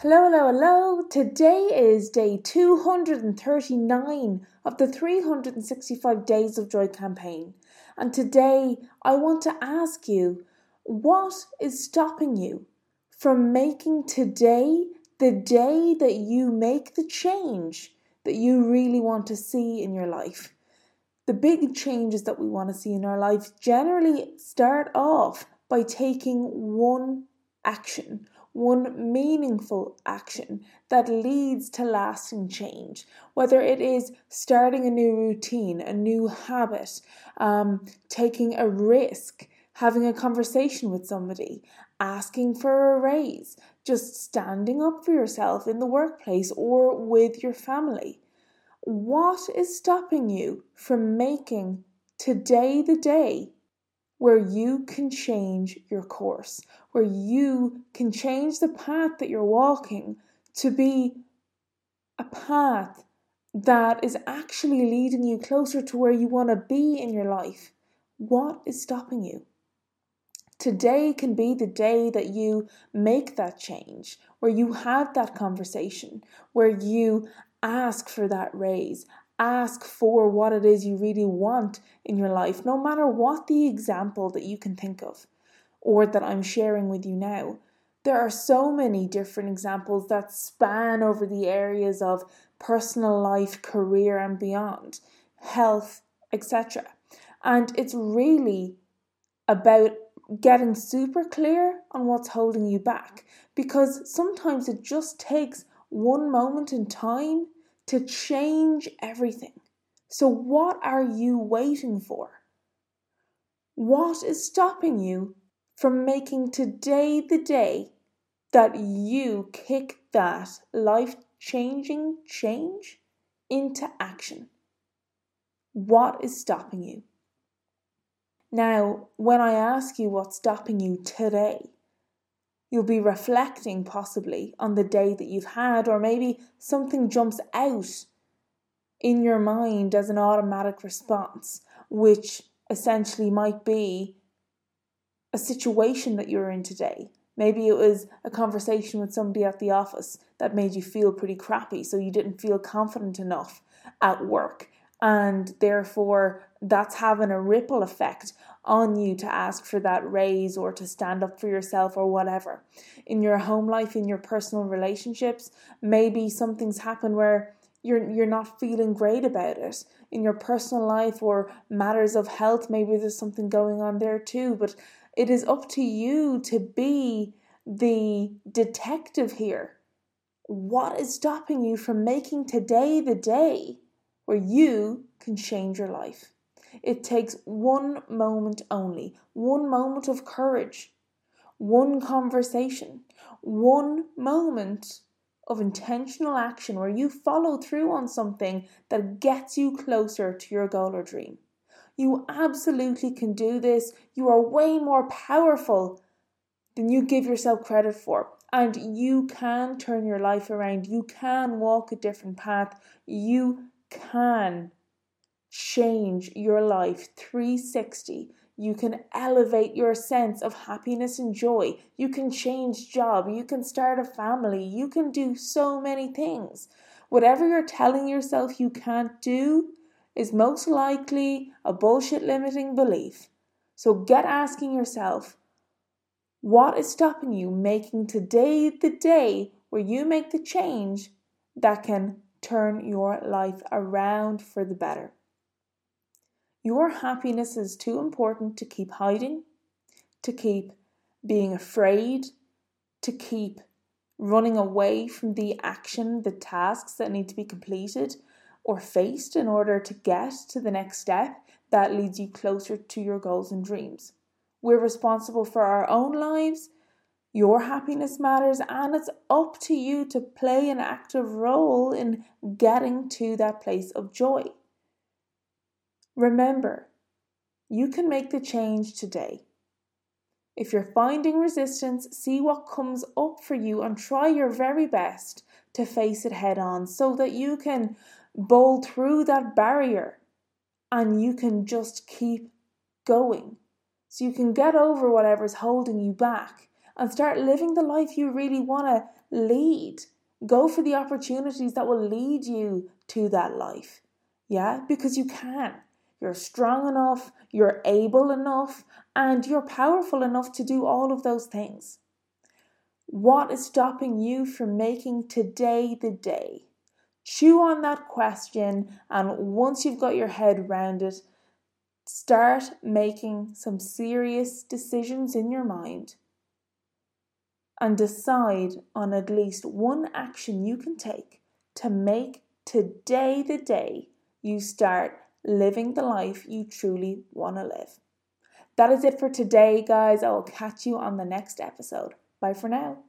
Hello, hello, hello. Today is day 239 of the 365 Days of Joy campaign. And today I want to ask you what is stopping you from making today the day that you make the change that you really want to see in your life? The big changes that we want to see in our life generally start off by taking one action one meaningful action that leads to lasting change, whether it is starting a new routine, a new habit, um, taking a risk, having a conversation with somebody, asking for a raise, just standing up for yourself in the workplace or with your family. What is stopping you from making today the day where you can change your course, where you can change the path that you're walking to be a path that is actually leading you closer to where you want to be in your life. What is stopping you? Today can be the day that you make that change, where you have that conversation, where you ask for that raise, ask for what it is you really want in your life, no matter what the example that you can think of or that I'm sharing with you now. There are so many different examples that span over the areas of personal life, career, and beyond, health, etc. And it's really about getting super clear on what's holding you back because sometimes it just takes one moment in time to change everything. So, what are you waiting for? What is stopping you from making today the day that you kick that life changing change into action? What is stopping you? Now, when I ask you what's stopping you today, You'll be reflecting possibly on the day that you've had, or maybe something jumps out in your mind as an automatic response, which essentially might be a situation that you're in today. Maybe it was a conversation with somebody at the office that made you feel pretty crappy, so you didn't feel confident enough at work. And therefore, that's having a ripple effect on you to ask for that raise or to stand up for yourself or whatever. In your home life, in your personal relationships, maybe something's happened where you're you're not feeling great about it. In your personal life or matters of health, maybe there's something going on there too, but it is up to you to be the detective here. What is stopping you from making today the day where you can change your life? It takes one moment only, one moment of courage, one conversation, one moment of intentional action where you follow through on something that gets you closer to your goal or dream. You absolutely can do this. You are way more powerful than you give yourself credit for. And you can turn your life around. You can walk a different path. You can change your life 360. You can elevate your sense of happiness and joy. You can change job. You can start a family. You can do so many things. Whatever you're telling yourself you can't do is most likely a bullshit limiting belief. So get asking yourself, what is stopping you making today the day where you make the change that can turn your life around for the better? Your happiness is too important to keep hiding, to keep being afraid, to keep running away from the action, the tasks that need to be completed or faced in order to get to the next step that leads you closer to your goals and dreams. We're responsible for our own lives. Your happiness matters, and it's up to you to play an active role in getting to that place of joy. Remember, you can make the change today. If you're finding resistance, see what comes up for you and try your very best to face it head on so that you can bowl through that barrier and you can just keep going. So you can get over whatever's holding you back and start living the life you really want to lead. Go for the opportunities that will lead you to that life. Yeah, because you can. You're strong enough, you're able enough, and you're powerful enough to do all of those things. What is stopping you from making today the day? Chew on that question, and once you've got your head around it, start making some serious decisions in your mind and decide on at least one action you can take to make today the day you start living the life you truly want to live. That is it for today, guys. I will catch you on the next episode. Bye for now.